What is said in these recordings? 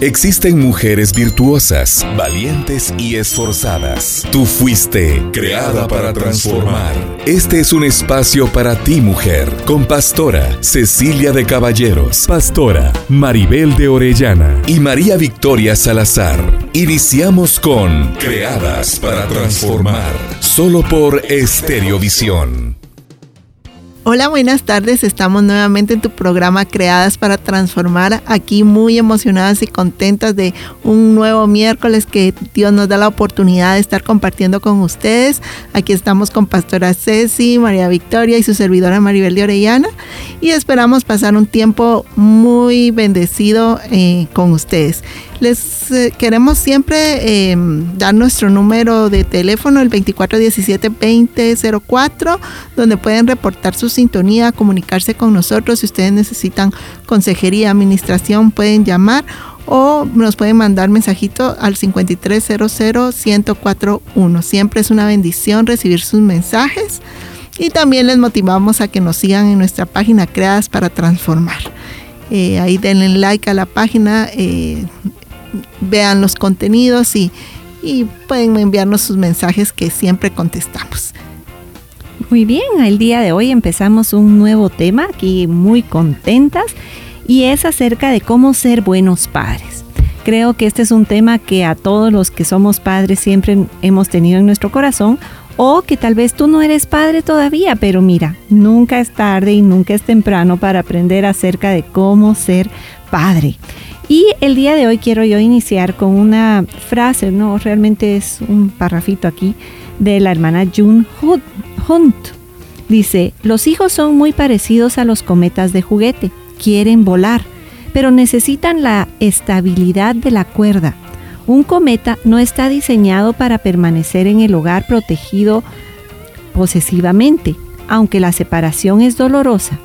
Existen mujeres virtuosas, valientes y esforzadas. Tú fuiste creada para transformar. Este es un espacio para ti, mujer, con pastora Cecilia de Caballeros, pastora Maribel de Orellana y María Victoria Salazar. Iniciamos con Creadas para transformar, solo por Estereovisión. Hola, buenas tardes. Estamos nuevamente en tu programa Creadas para Transformar. Aquí muy emocionadas y contentas de un nuevo miércoles que Dios nos da la oportunidad de estar compartiendo con ustedes. Aquí estamos con Pastora Ceci, María Victoria y su servidora Maribel de Orellana. Y esperamos pasar un tiempo muy bendecido eh, con ustedes. Les eh, queremos siempre em, dar nuestro número de teléfono, el 2417-2004, donde pueden reportar su sintonía, comunicarse con nosotros. Si ustedes necesitan consejería, administración, pueden llamar o nos pueden mandar mensajito al 5300-1041. Siempre es una bendición recibir sus mensajes y también les motivamos a que nos sigan en nuestra página Creadas para Transformar. Eh, ahí denle like a la página. Eh, vean los contenidos y, pueden enviarnos sus mensajes que siempre contestamos. Muy bien, el día de hoy empezamos un nuevo tema aquí muy contentas y es acerca de cómo ser buenos padres. Creo que este es un tema que a todos los que somos padres siempre hemos tenido en nuestro corazón o que tal vez tú no eres padre todavía, pero mira, nunca es tarde y nunca es temprano para aprender acerca de cómo ser padre. Y el día de hoy quiero yo iniciar con una frase, no, realmente es un parrafito aquí, de la hermana June Hunt. Dice, los hijos son muy parecidos a los cometas de juguete, quieren volar, pero necesitan la estabilidad de la cuerda. Un cometa no está diseñado para permanecer en el hogar protegido posesivamente, aunque la separación es dolorosa.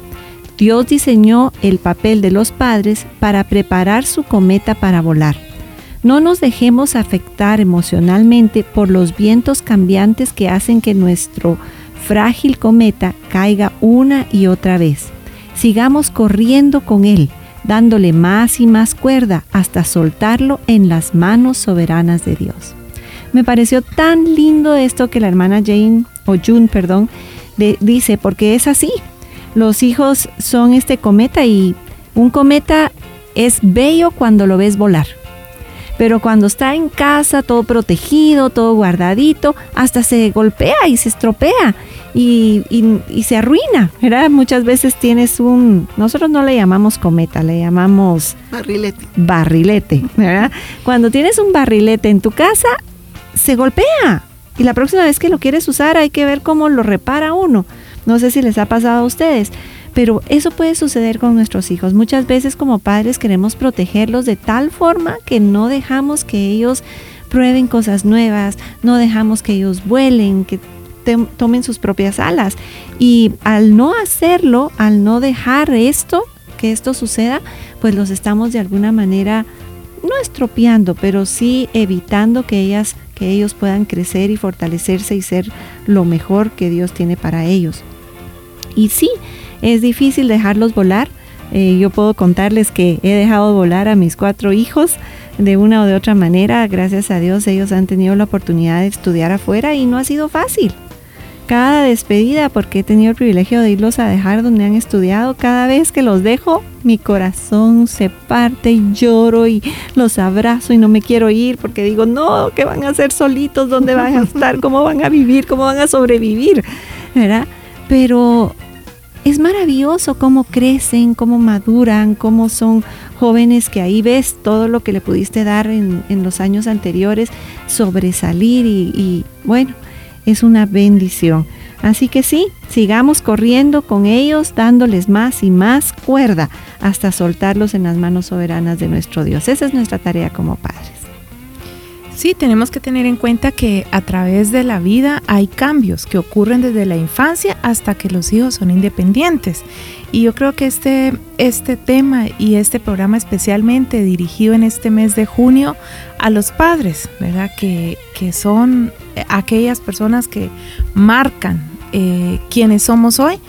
Dios diseñó el papel de los padres para preparar su cometa para volar. No nos dejemos afectar emocionalmente por los vientos cambiantes que hacen que nuestro frágil cometa caiga una y otra vez. Sigamos corriendo con él, dándole más y más cuerda hasta soltarlo en las manos soberanas de Dios. Me pareció tan lindo esto que la hermana Jane, o June, perdón, dice, porque es así. Los hijos son este cometa y un cometa es bello cuando lo ves volar. Pero cuando está en casa, todo protegido, todo guardadito, hasta se golpea y se estropea y, se arruina. ¿verdad? Muchas veces tienes un, nosotros no le llamamos cometa, le llamamos barrilete. Barrilete, ¿verdad? Cuando tienes un barrilete en tu casa, se golpea. Y la próxima vez que lo quieres usar hay que ver cómo lo repara uno. No sé si les ha pasado a ustedes, pero eso puede suceder con nuestros hijos. Muchas veces como padres queremos protegerlos de tal forma que no dejamos que ellos prueben cosas nuevas, no dejamos que ellos vuelen, que tomen sus propias alas. Y al no hacerlo, al no dejar esto, que esto suceda, pues los estamos de alguna manera no estropeando, pero sí evitando que ellas que ellos puedan crecer y fortalecerse y ser lo mejor que Dios tiene para ellos. Y sí, es difícil dejarlos volar. Eh, yo puedo contarles que he dejado volar a mis cuatro hijos de una o de otra manera. Gracias a Dios ellos han tenido la oportunidad de estudiar afuera y no ha sido fácil. Cada despedida, porque he tenido el privilegio de irlos a dejar donde han estudiado, cada vez que los dejo, mi corazón se parte y lloro y los abrazo y no me quiero ir porque digo, no, ¿qué van a hacer solitos? ¿Dónde van a estar? ¿Cómo van a vivir? ¿Cómo van a sobrevivir? ¿Verdad? Pero es maravilloso cómo crecen, cómo maduran, cómo son jóvenes que ahí ves todo lo que le pudiste dar en, los años anteriores, sobresalir y, y bueno, es una bendición. Así que sí, sigamos corriendo con ellos, dándoles más y más cuerda hasta soltarlos en las manos soberanas de nuestro Dios. Esa es nuestra tarea como padres. Sí, tenemos que tener en cuenta que a través de la vida hay cambios que ocurren desde la infancia hasta que los hijos son independientes. Y yo creo que este, este tema y este programa especialmente dirigido en este mes de junio a los padres, ¿verdad? Que, que son aquellas personas que marcan eh, quienes somos hoy,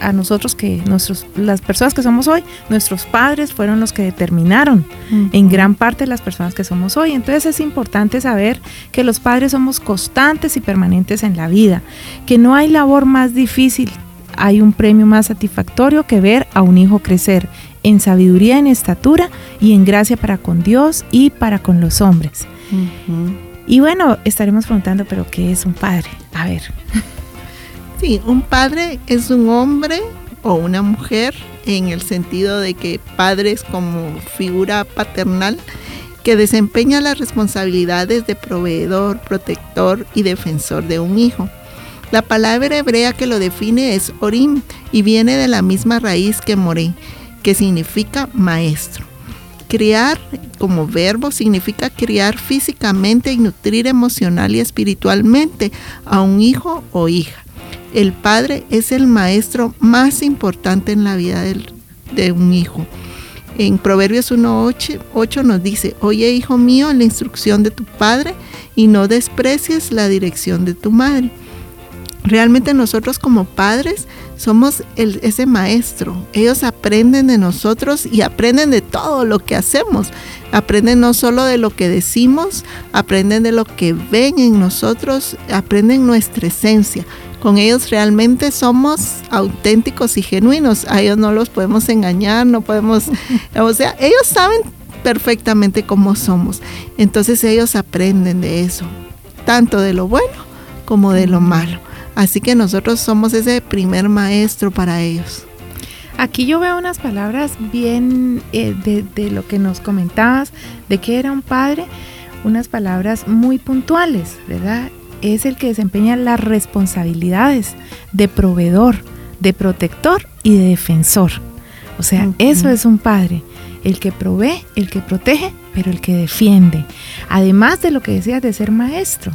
a nosotros que nuestros, las personas que somos hoy, nuestros padres fueron los que determinaron en gran parte las personas que somos hoy. Entonces es importante saber que los padres somos constantes y permanentes en la vida, que no hay labor más difícil, hay un premio más satisfactorio que ver a un hijo crecer en sabiduría, en estatura y en gracia para con Dios y para con los hombres. Y bueno, estaremos preguntando, pero ¿qué es un padre? A ver. Sí, un padre es un hombre o una mujer en el sentido de que padres como figura paternal que desempeña las responsabilidades de proveedor, protector y defensor de un hijo. La palabra hebrea que lo define es orim y viene de la misma raíz que moré, que significa maestro. Criar como verbo significa criar físicamente y nutrir emocional y espiritualmente a un hijo o hija el padre es el maestro más importante en la vida de un hijo. En Proverbios 1.8 nos dice, oye hijo mío la instrucción de tu padre y no desprecies la dirección de tu madre. Realmente nosotros como padres somos ese maestro. Ellos aprenden de nosotros y aprenden de todo lo que hacemos. Aprenden no solo de lo que decimos, aprenden de lo que ven en nosotros, aprenden nuestra esencia con ellos realmente somos auténticos y genuinos. A ellos no los podemos engañar, no podemos, o sea, ellos saben perfectamente cómo somos. Entonces ellos aprenden de eso, tanto de lo bueno como de lo malo. Así que nosotros somos ese primer maestro para ellos. Aquí yo veo unas palabras bien eh, de, de, lo que nos comentabas, de que era un padre, unas palabras muy puntuales, ¿verdad? Es el que desempeña las responsabilidades de proveedor, de protector y de defensor. O sea, eso es un padre, el que provee, el que protege, pero el que defiende. Además de lo que decías de ser maestro,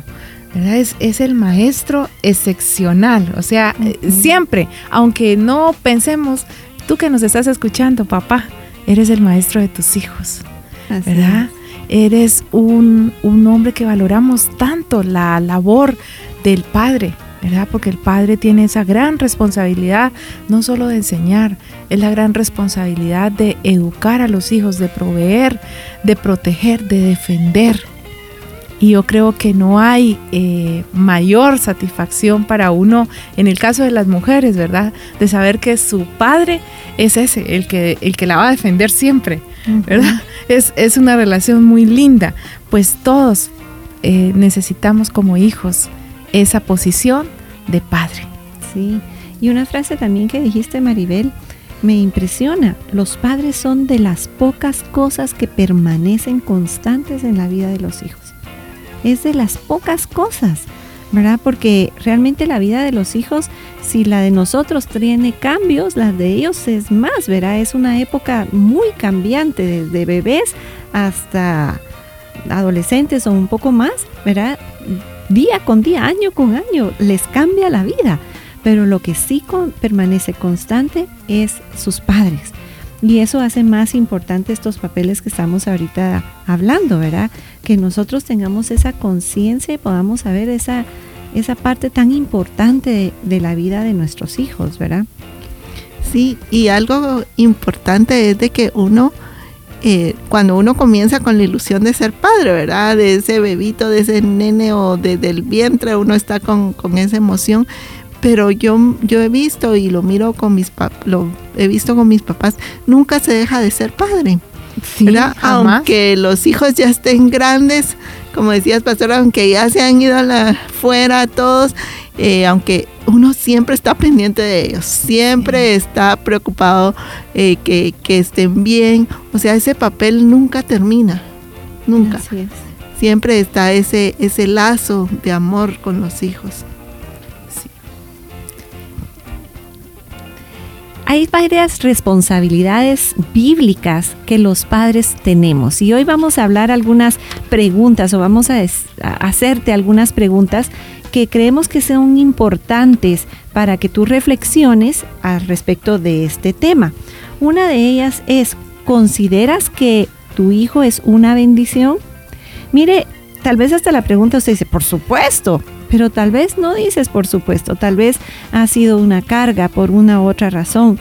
¿verdad? Es, el maestro excepcional. O sea, eh, siempre, aunque no pensemos, tú que nos estás escuchando, papá, eres el maestro de tus hijos, ¿verdad? Eres un, hombre que valoramos tanto la labor del padre, ¿verdad? Porque el padre tiene esa gran responsabilidad, no solo de enseñar, es la gran responsabilidad de educar a los hijos, de proveer, de proteger, de defender. Y yo creo que no hay eh, mayor satisfacción para uno, en el caso de las mujeres, ¿verdad? De saber que su padre es ese, el que, el que la va a defender siempre, ¿verdad? Es, es, una relación muy linda, pues todos eh, necesitamos como hijos esa posición de padre. Sí, y una frase también que dijiste, Maribel, me impresiona. Los padres son de las pocas cosas que permanecen constantes en la vida de los hijos es de las pocas cosas, ¿verdad? Porque realmente la vida de los hijos, si la de nosotros tiene cambios, la de ellos es más, ¿verdad? Es una época muy cambiante, desde bebés hasta adolescentes o un poco más, ¿verdad? Día con día, año con año, les cambia la vida. Pero lo que sí permanece constante es sus padres. Y eso hace más importante estos papeles que estamos ahorita hablando, ¿verdad? Que nosotros tengamos esa conciencia y podamos saber esa, esa parte tan importante de, la vida de nuestros hijos, ¿verdad? Sí, y algo importante es de que uno, eh, cuando uno comienza con la ilusión de ser padre, ¿verdad? De ese bebito, de ese nene o de, del vientre, uno está con, con esa emoción, pero yo, yo he visto y lo miro con mis lo he visto con mis papás, nunca se deja de ser padre. Aunque los hijos ya estén grandes, como decías, pastor, aunque ya se han ido a la, fuera todos, eh, aunque uno siempre está pendiente de ellos, siempre está preocupado eh, que, que, estén bien. O sea, ese papel nunca termina, nunca. Siempre está ese, ese lazo de amor con los hijos. Hay varias responsabilidades bíblicas que los padres tenemos y hoy vamos a hablar algunas preguntas o vamos a, hacerte algunas preguntas que creemos que son importantes para que tú reflexiones al respecto de este tema. Una de ellas es, ¿consideras que tu hijo es una bendición? Mire, tal vez hasta la pregunta usted dice, por supuesto, pero tal vez no dices por supuesto, tal vez ha sido una carga por una u otra razón.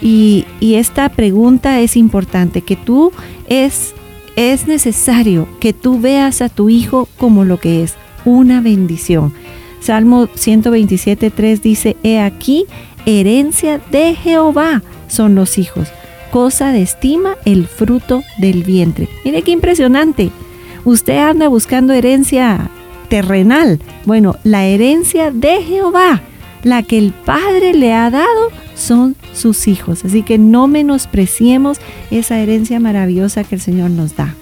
Y, y esta pregunta es importante, que tú es, es necesario que tú veas a tu hijo como lo que es, una bendición. Salmo 127.3 dice, He aquí, herencia de Jehová son los hijos, cosa de estima el fruto del vientre. Mire qué impresionante. Usted anda buscando herencia terrenal. Bueno, la herencia de Jehová, la que el Padre le ha dado, son sus hijos. Así que no menospreciemos esa herencia maravillosa que el Señor nos da.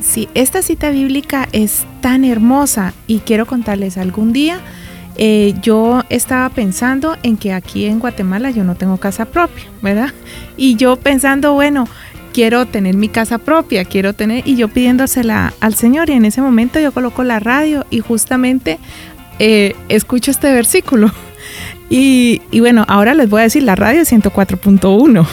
Sí, esta cita bíblica es tan hermosa y quiero contarles algún día. Eh, yo estaba pensando en que aquí en Guatemala yo no tengo casa propia, ¿verdad? Y yo pensando, bueno, quiero tener mi casa propia, quiero tener, y yo pidiéndosela al Señor, y en ese momento yo coloco la radio y justamente eh, escucho este versículo. Y, y, bueno, ahora les voy a decir la radio 104.1.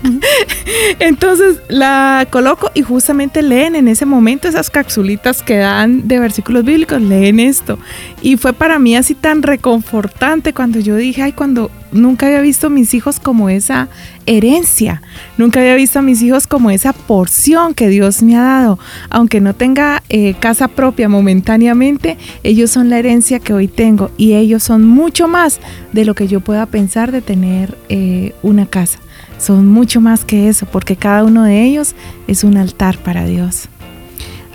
Entonces la coloco y justamente leen en ese momento esas capsulitas que dan de versículos bíblicos, leen esto. Y fue para mí así tan reconfortante cuando yo dije, ay, cuando nunca había visto a mis hijos como esa herencia, nunca había visto a mis hijos como esa porción que Dios me ha dado. Aunque no tenga eh, casa propia momentáneamente, ellos son la herencia que hoy tengo y ellos son mucho más de lo que yo pueda pensar de tener eh, una casa. Son mucho más que eso, porque cada uno de ellos es un altar para Dios.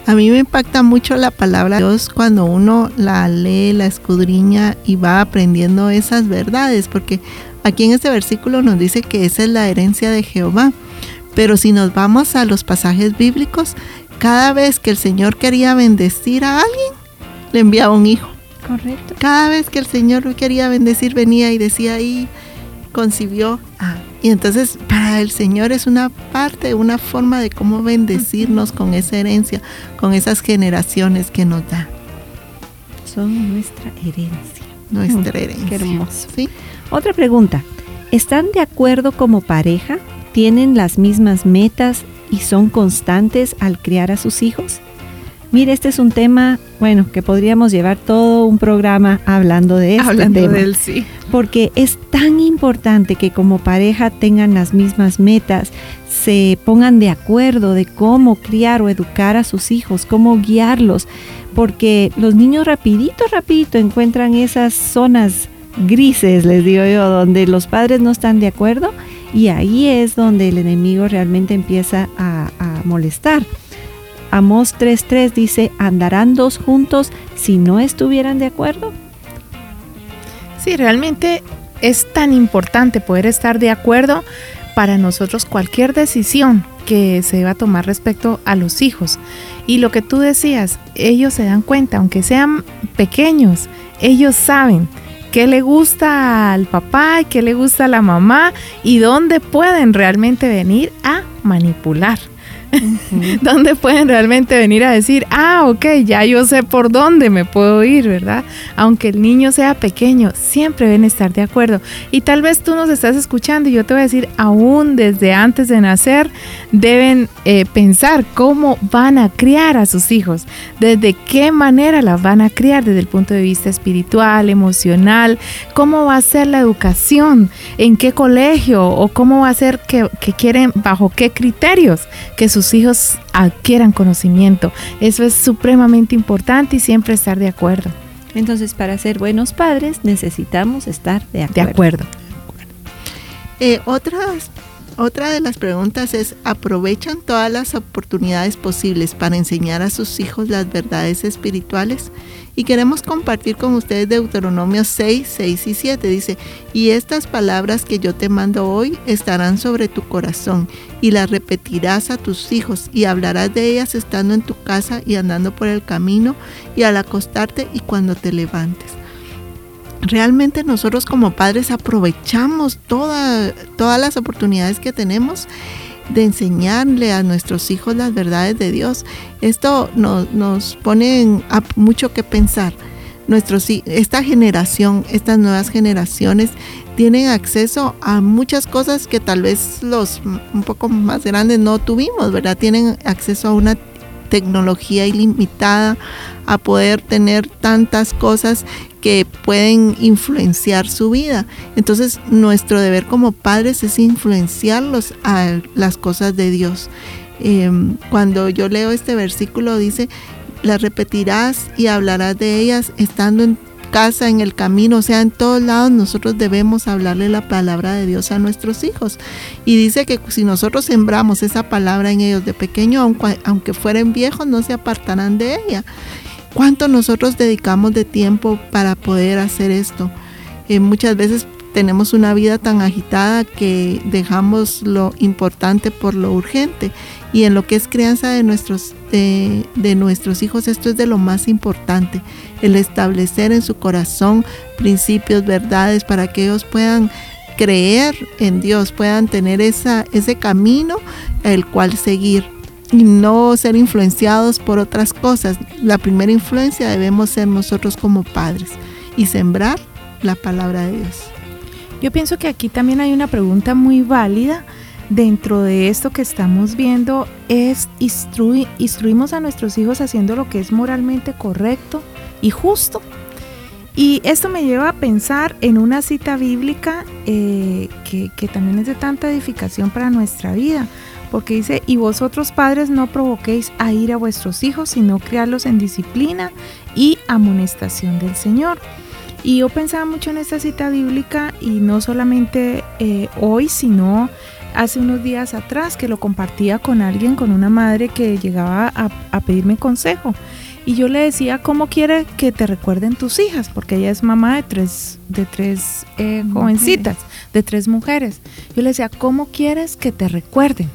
A mí me impacta mucho la palabra de Dios cuando uno la lee, la escudriña y va aprendiendo esas verdades, porque aquí en este versículo nos dice que esa es la herencia de Jehová. Pero si nos vamos a los pasajes bíblicos, cada vez que el Señor quería bendecir a alguien, le enviaba un hijo. Correcto. Cada vez que el Señor quería bendecir, venía y decía ahí, concibió a y entonces para el Señor es una parte, una forma de cómo bendecirnos con esa herencia, con esas generaciones que nos da. Son nuestra herencia. Nuestra herencia. Qué hermoso. ¿Sí? Otra pregunta. ¿Están de acuerdo como pareja? ¿Tienen las mismas metas y son constantes al criar a sus hijos? Mire, este es un tema, bueno, que podríamos llevar todo un programa hablando de este hablando tema. De él, sí. Porque es tan importante que como pareja tengan las mismas metas, se pongan de acuerdo de cómo criar o educar a sus hijos, cómo guiarlos, porque los niños rapidito, rapidito encuentran esas zonas grises, les digo yo, donde los padres no están de acuerdo y ahí es donde el enemigo realmente empieza a, a molestar. Amós 3.3 dice, ¿andarán dos juntos si no estuvieran de acuerdo? Sí, realmente es tan importante poder estar de acuerdo para nosotros cualquier decisión que se deba tomar respecto a los hijos. Y lo que tú decías, ellos se dan cuenta, aunque sean pequeños, ellos saben qué le gusta al papá qué le gusta a la mamá y dónde pueden realmente venir a manipular. donde pueden realmente venir a decir, ah, ok, ya yo sé por dónde me puedo ir, ¿verdad? Aunque el niño sea pequeño, siempre deben estar de acuerdo. Y tal vez tú nos estás escuchando y yo te voy a decir, aún desde antes de nacer, deben eh, pensar cómo van a criar a sus hijos, desde qué manera las van a criar desde el punto de vista espiritual, emocional, cómo va a ser la educación, en qué colegio o cómo va a ser que, que quieren, bajo qué criterios que sus hijos adquieran conocimiento. Eso es supremamente importante y siempre estar de acuerdo. Entonces, para ser buenos padres necesitamos estar de acuerdo. De acuerdo. Eh, otras, otra de las preguntas es, ¿aprovechan todas las oportunidades posibles para enseñar a sus hijos las verdades espirituales? Y queremos compartir con ustedes Deuteronomio 6, 6 y 7. Dice, y estas palabras que yo te mando hoy estarán sobre tu corazón y las repetirás a tus hijos y hablarás de ellas estando en tu casa y andando por el camino y al acostarte y cuando te levantes. Realmente nosotros como padres aprovechamos toda, todas las oportunidades que tenemos de enseñarle a nuestros hijos las verdades de Dios. Esto nos, nos pone a mucho que pensar. Nuestros, esta generación, estas nuevas generaciones tienen acceso a muchas cosas que tal vez los un poco más grandes no tuvimos, ¿verdad? Tienen acceso a una tecnología ilimitada, a poder tener tantas cosas que pueden influenciar su vida. Entonces nuestro deber como padres es influenciarlos a las cosas de Dios. Em, cuando yo leo este versículo dice, las repetirás y hablarás de ellas estando en casa, en el camino, o sea, en todos lados nosotros debemos hablarle la palabra de Dios a nuestros hijos. Y dice que si nosotros sembramos esa palabra en ellos de pequeño, aunque, fueren viejos, no se apartarán de ella. ¿Cuánto nosotros dedicamos de tiempo para poder hacer esto? Eh, muchas veces tenemos una vida tan agitada que dejamos lo importante por lo urgente y en lo que es crianza de nuestros, de, nuestros hijos esto es de lo más importante, el establecer en su corazón principios, verdades para que ellos puedan creer en Dios, puedan tener esa, ese camino el cual seguir y no ser influenciados por otras cosas. La primera influencia debemos ser nosotros como padres y sembrar la palabra de Dios. Yo pienso que aquí también hay una pregunta muy válida dentro de esto que estamos viendo es instruimos a nuestros hijos haciendo lo que es moralmente correcto y justo. Y esto me lleva a pensar en una cita bíblica eh, que, que también es de tanta edificación para nuestra vida porque dice, y vosotros padres no provoquéis a ir a vuestros hijos, sino criarlos en disciplina y amonestación del Señor. Y yo pensaba mucho en esta cita bíblica y no solamente eh, hoy, sino hace unos días atrás que lo compartía con alguien, con una madre que llegaba a, pedirme consejo. Y yo le decía, ¿cómo quiere que te recuerden tus hijas? Porque ella es mamá de tres, de tres eh, jovencitas, de tres mujeres. Yo le decía, ¿cómo quieres que te recuerden?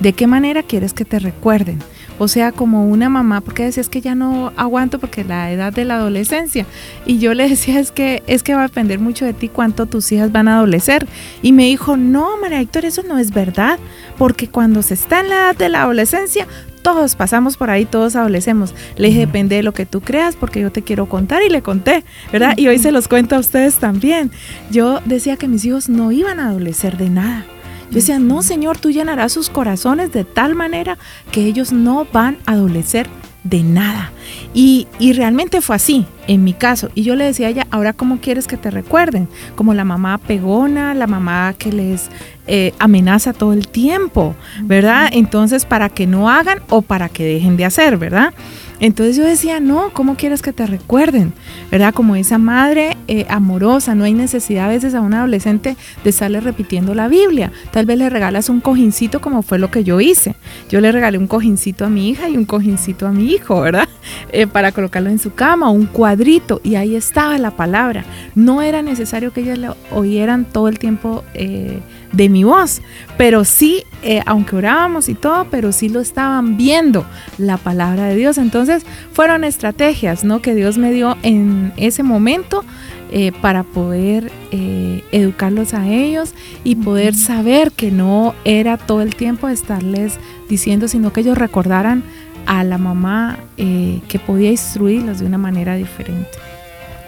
¿De qué manera quieres que te recuerden? O sea, como una mamá, porque decía es que ya no aguanto porque la edad de la adolescencia. Y yo le decía es que es que va a depender mucho de ti cuánto tus hijas van a adolecer. Y me dijo, no, María Victoria, eso no es verdad, porque cuando se está en la edad de la adolescencia, todos pasamos por ahí, todos adolecemos. Le dije, depende de lo que tú creas, porque yo te quiero contar y le conté, ¿verdad? Y hoy se los cuento a ustedes también. Yo decía que mis hijos no iban a adolecer de nada yo decía, no, Señor, tú llenarás sus corazones de tal manera que ellos no van a adolecer de nada. Y, realmente fue así, en mi caso. Y yo le decía a ella, ahora cómo quieres que te recuerden? Como la mamá pegona, la mamá que les eh, amenaza todo el tiempo, ¿verdad? Entonces, para que no hagan o para que dejen de hacer, ¿verdad? Entonces yo decía, no, ¿cómo quieres que te recuerden? ¿Verdad? Como esa madre eh, amorosa, no hay necesidad a veces a un adolescente de estarle repitiendo la Biblia. Tal vez le regalas un cojincito como fue lo que yo hice. Yo le regalé un cojincito a mi hija y un cojincito a mi hijo, ¿verdad? Eh, para colocarlo en su cama, un cuadrito, y ahí estaba la palabra. No era necesario que ellas lo oyeran todo el tiempo. Eh, de mi voz, pero sí, eh, aunque orábamos y todo, pero sí lo estaban viendo la palabra de Dios. Entonces fueron estrategias, ¿no? Que Dios me dio en ese momento eh, para poder eh, educarlos a ellos y poder saber que no era todo el tiempo estarles diciendo, sino que ellos recordaran a la mamá que podía instruirlos de una manera diferente.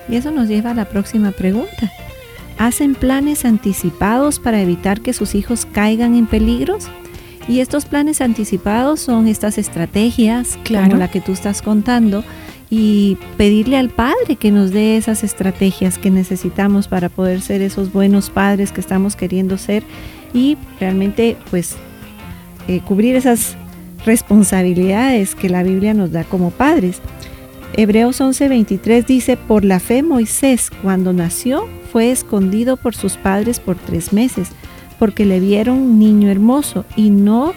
Y eso nos lleva a la próxima pregunta hacen planes anticipados para evitar que sus hijos caigan en peligros. Y estos planes anticipados son estas estrategias, como la que tú estás contando, y pedirle al Padre que nos dé esas estrategias que necesitamos para poder ser esos buenos padres que estamos queriendo ser y realmente pues eh, cubrir esas responsabilidades que la Biblia nos da como padres. Hebreos 11:23 dice, por la fe Moisés cuando nació fue escondido por sus padres por tres meses, porque le vieron niño hermoso y no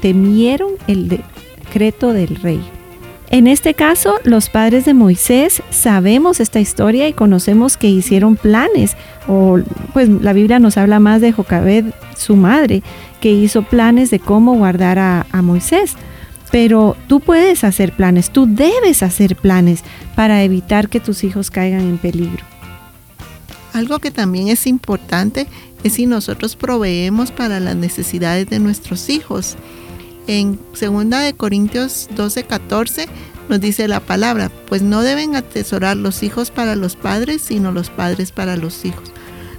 temieron el decreto del rey. En este caso, los padres de Moisés sabemos esta historia y conocemos que hicieron planes, o pues la Biblia nos habla más de Jocabed, su madre, que hizo planes de cómo guardar a Moisés. Pero tú puedes hacer planes, tú debes hacer planes para evitar que tus hijos caigan en peligro. Algo que también es importante es si nosotros proveemos para las necesidades de nuestros hijos. En 2 de Corintios 12, 14 nos dice la palabra, pues no deben atesorar los hijos para los padres, sino los padres para los hijos.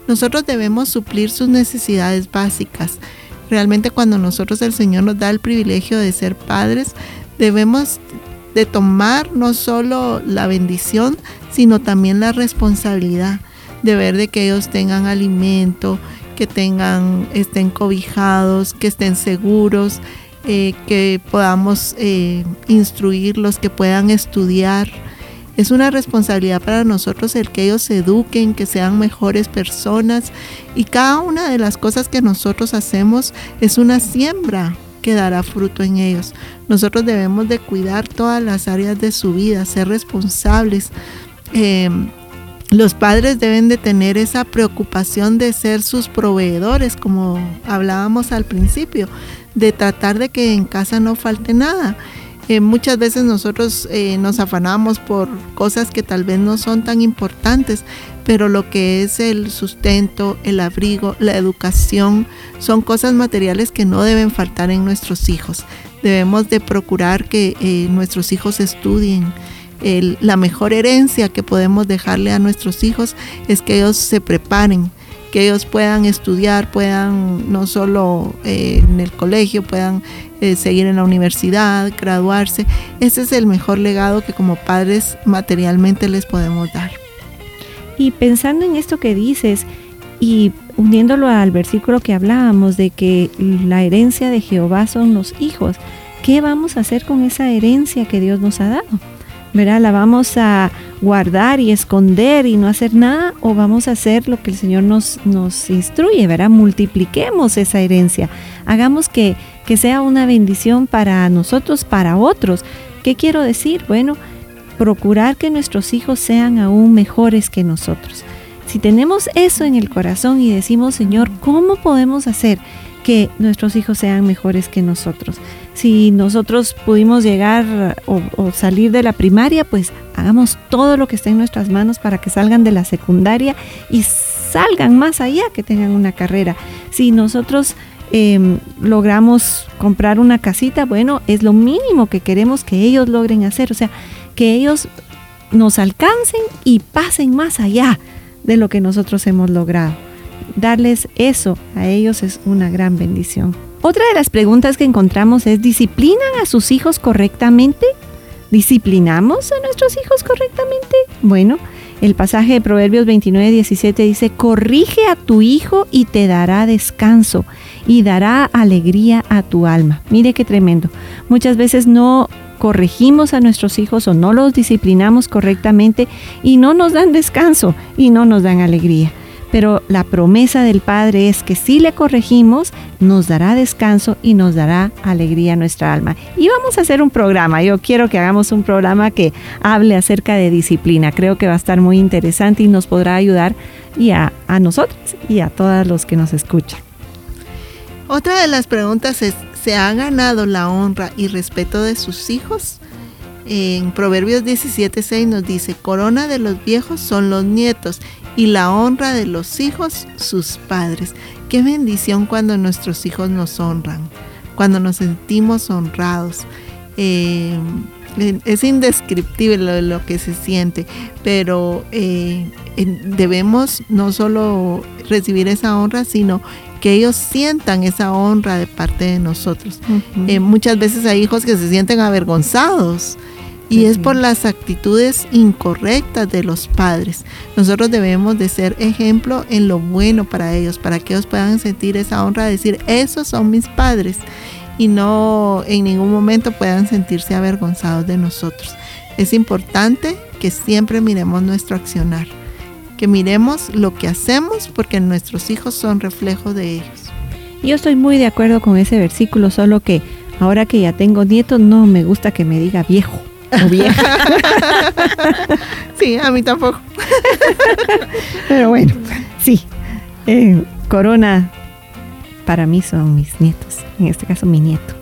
Nosotros debemos suplir sus necesidades básicas. Realmente cuando nosotros el Señor nos da el privilegio de ser padres, debemos de tomar no solo la bendición, sino también la responsabilidad de ver de que ellos tengan alimento, que tengan, estén cobijados, que estén seguros, eh, que podamos eh, instruirlos, que puedan estudiar. Es una responsabilidad para nosotros el que ellos se eduquen, que sean mejores personas y cada una de las cosas que nosotros hacemos es una siembra que dará fruto en ellos. Nosotros debemos de cuidar todas las áreas de su vida, ser responsables. Eh, los padres deben de tener esa preocupación de ser sus proveedores, como hablábamos al principio, de tratar de que en casa no falte nada. Eh, muchas veces nosotros eh, nos afanamos por cosas que tal vez no son tan importantes, pero lo que es el sustento, el abrigo, la educación, son cosas materiales que no deben faltar en nuestros hijos. Debemos de procurar que eh, nuestros hijos estudien, la mejor herencia que podemos dejarle a nuestros hijos es que ellos se preparen, que ellos puedan estudiar, puedan no solo eh, en el colegio, puedan eh, seguir en la universidad, graduarse. Ese es el mejor legado que como padres materialmente les podemos dar. Y pensando en esto que dices y uniéndolo al versículo que hablábamos de que la herencia de Jehová son los hijos, ¿qué vamos a hacer con esa herencia que Dios nos ha dado? ¿Verdad? ¿La vamos a guardar y esconder y no hacer nada o vamos a hacer lo que el Señor nos, nos instruye, ¿verdad? Multipliquemos esa herencia, hagamos que, que sea una bendición para nosotros, para otros. ¿Qué quiero decir? Bueno, procurar que nuestros hijos sean aún mejores que nosotros. Si tenemos eso en el corazón y decimos, Señor, ¿cómo podemos hacer que nuestros hijos sean mejores que nosotros? si nosotros pudimos llegar o, salir de la primaria, pues hagamos todo lo que esté en nuestras manos para que salgan de la secundaria y salgan más allá, que tengan una carrera. Si nosotros em, logramos comprar una casita, bueno, es lo mínimo que queremos que ellos logren hacer, o sea, que ellos nos alcancen y pasen más allá de lo que nosotros hemos logrado. Darles eso a ellos es una gran bendición. Otra de las preguntas que encontramos es, ¿disciplinan a sus hijos correctamente? ¿Disciplinamos a nuestros hijos correctamente? Bueno, el pasaje de Proverbios 29, 17 dice, corrige a tu hijo y te dará descanso y dará alegría a tu alma. Mire qué tremendo. Muchas veces no corregimos a nuestros hijos o no los disciplinamos correctamente y no nos dan descanso y no nos dan alegría pero la promesa del Padre es que si le corregimos, nos dará descanso y nos dará alegría a nuestra alma. Y vamos a hacer un programa, yo quiero que hagamos un programa que hable acerca de disciplina, creo que va a estar muy interesante y nos podrá ayudar y a, nosotros y a todos los que nos escuchan. Otra de las preguntas es, ¿se ha ganado la honra y respeto de sus hijos? En Proverbios 17:6 nos dice, corona de los viejos son los nietos y la honra de los hijos sus padres. Qué bendición cuando nuestros hijos nos honran, cuando nos sentimos honrados. Eh, es indescriptible lo, que se siente, pero eh, debemos no solo recibir esa honra, sino que ellos sientan esa honra de parte de nosotros. Eh, muchas veces hay hijos que se sienten avergonzados y es por las actitudes incorrectas de los padres. Nosotros debemos de ser ejemplo en lo bueno para ellos, para que ellos puedan sentir esa honra de decir, esos son mis padres y no en ningún momento puedan sentirse avergonzados de nosotros. Es importante que siempre miremos nuestro accionar, que miremos lo que hacemos porque nuestros hijos son reflejo de ellos. Yo estoy muy de acuerdo con ese versículo, solo que ahora que ya tengo nietos no me gusta que me diga viejo vieja. sí, a mí tampoco. Pero bueno, sí. Eh, corona para mí son mis nietos, en este caso mi nieto.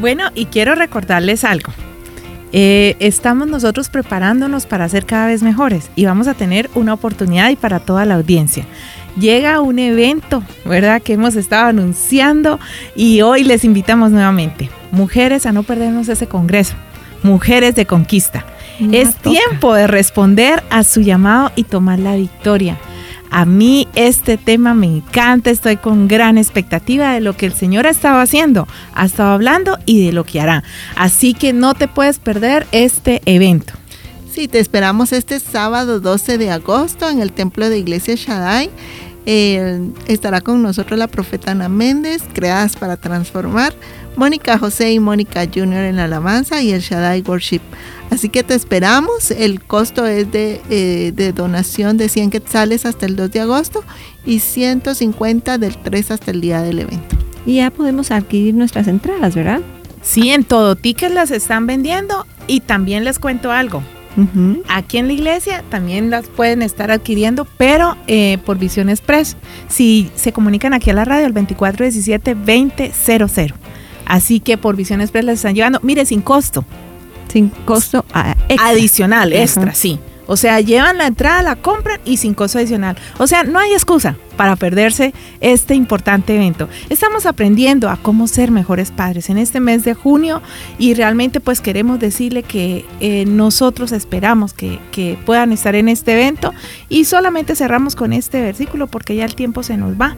Bueno, y quiero recordarles algo. Eh, estamos nosotros preparándonos para ser cada vez mejores y vamos a tener una oportunidad y para toda la audiencia. Llega un evento, ¿verdad? Que hemos estado anunciando y hoy les invitamos nuevamente. Mujeres a no perdernos ese congreso. Mujeres de Conquista. es tiempo de responder a su llamado y tomar la victoria. A mí este tema me encanta, estoy con gran expectativa de lo que el Señor ha estado haciendo, ha estado hablando y de lo que hará. Así que no te puedes perder este evento. Sí, te esperamos este sábado 12 de agosto en el templo de Iglesia Shaddai. Eh, estará con nosotros la profeta Ana Méndez, creadas para transformar, Mónica José y Mónica Junior en la alabanza y el Shaddai Worship. Así que te esperamos. El costo es de, eh, de, donación de 100 quetzales hasta el 2 de agosto y 150 del 3 hasta el día del evento. Y ya podemos adquirir nuestras entradas, ¿verdad? Sí, en todo ticket las están vendiendo y también les cuento algo. Aquí en la iglesia también las pueden estar adquiriendo, pero eh, por Visión Express. Si se comunican aquí a la radio, el 2417-2000. Así que por Visión Express les están llevando, mire, sin costo. Sin costo adicional, extra, sí. O sea, llevan la entrada, la compran y sin costo adicional. O sea, no hay excusa para perderse este importante evento. Estamos aprendiendo a cómo ser mejores padres en este mes de junio y realmente pues queremos decirle que eh, nosotros esperamos que, que puedan estar en este evento y solamente cerramos con este versículo porque ya el tiempo se nos va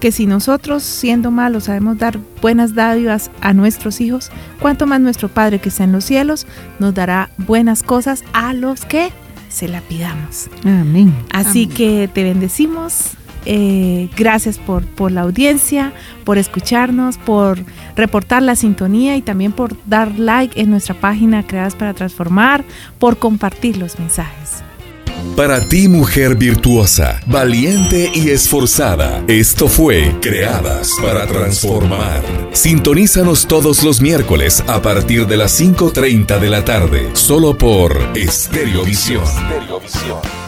que si nosotros, siendo malos, sabemos dar buenas dádivas a nuestros hijos, cuanto más nuestro Padre que está en los cielos nos dará buenas cosas a los que se la pidamos. Amén. Así que te bendecimos. Eh, gracias por, por la audiencia, por escucharnos, por reportar la sintonía y también por dar like en nuestra página Creadas para Transformar, por compartir los mensajes. Para ti, mujer virtuosa, valiente y esforzada, esto fue Creadas para Transformar. Sintonízanos todos los miércoles a partir de las 5.30 de la tarde, solo por Estereovisión. Visión.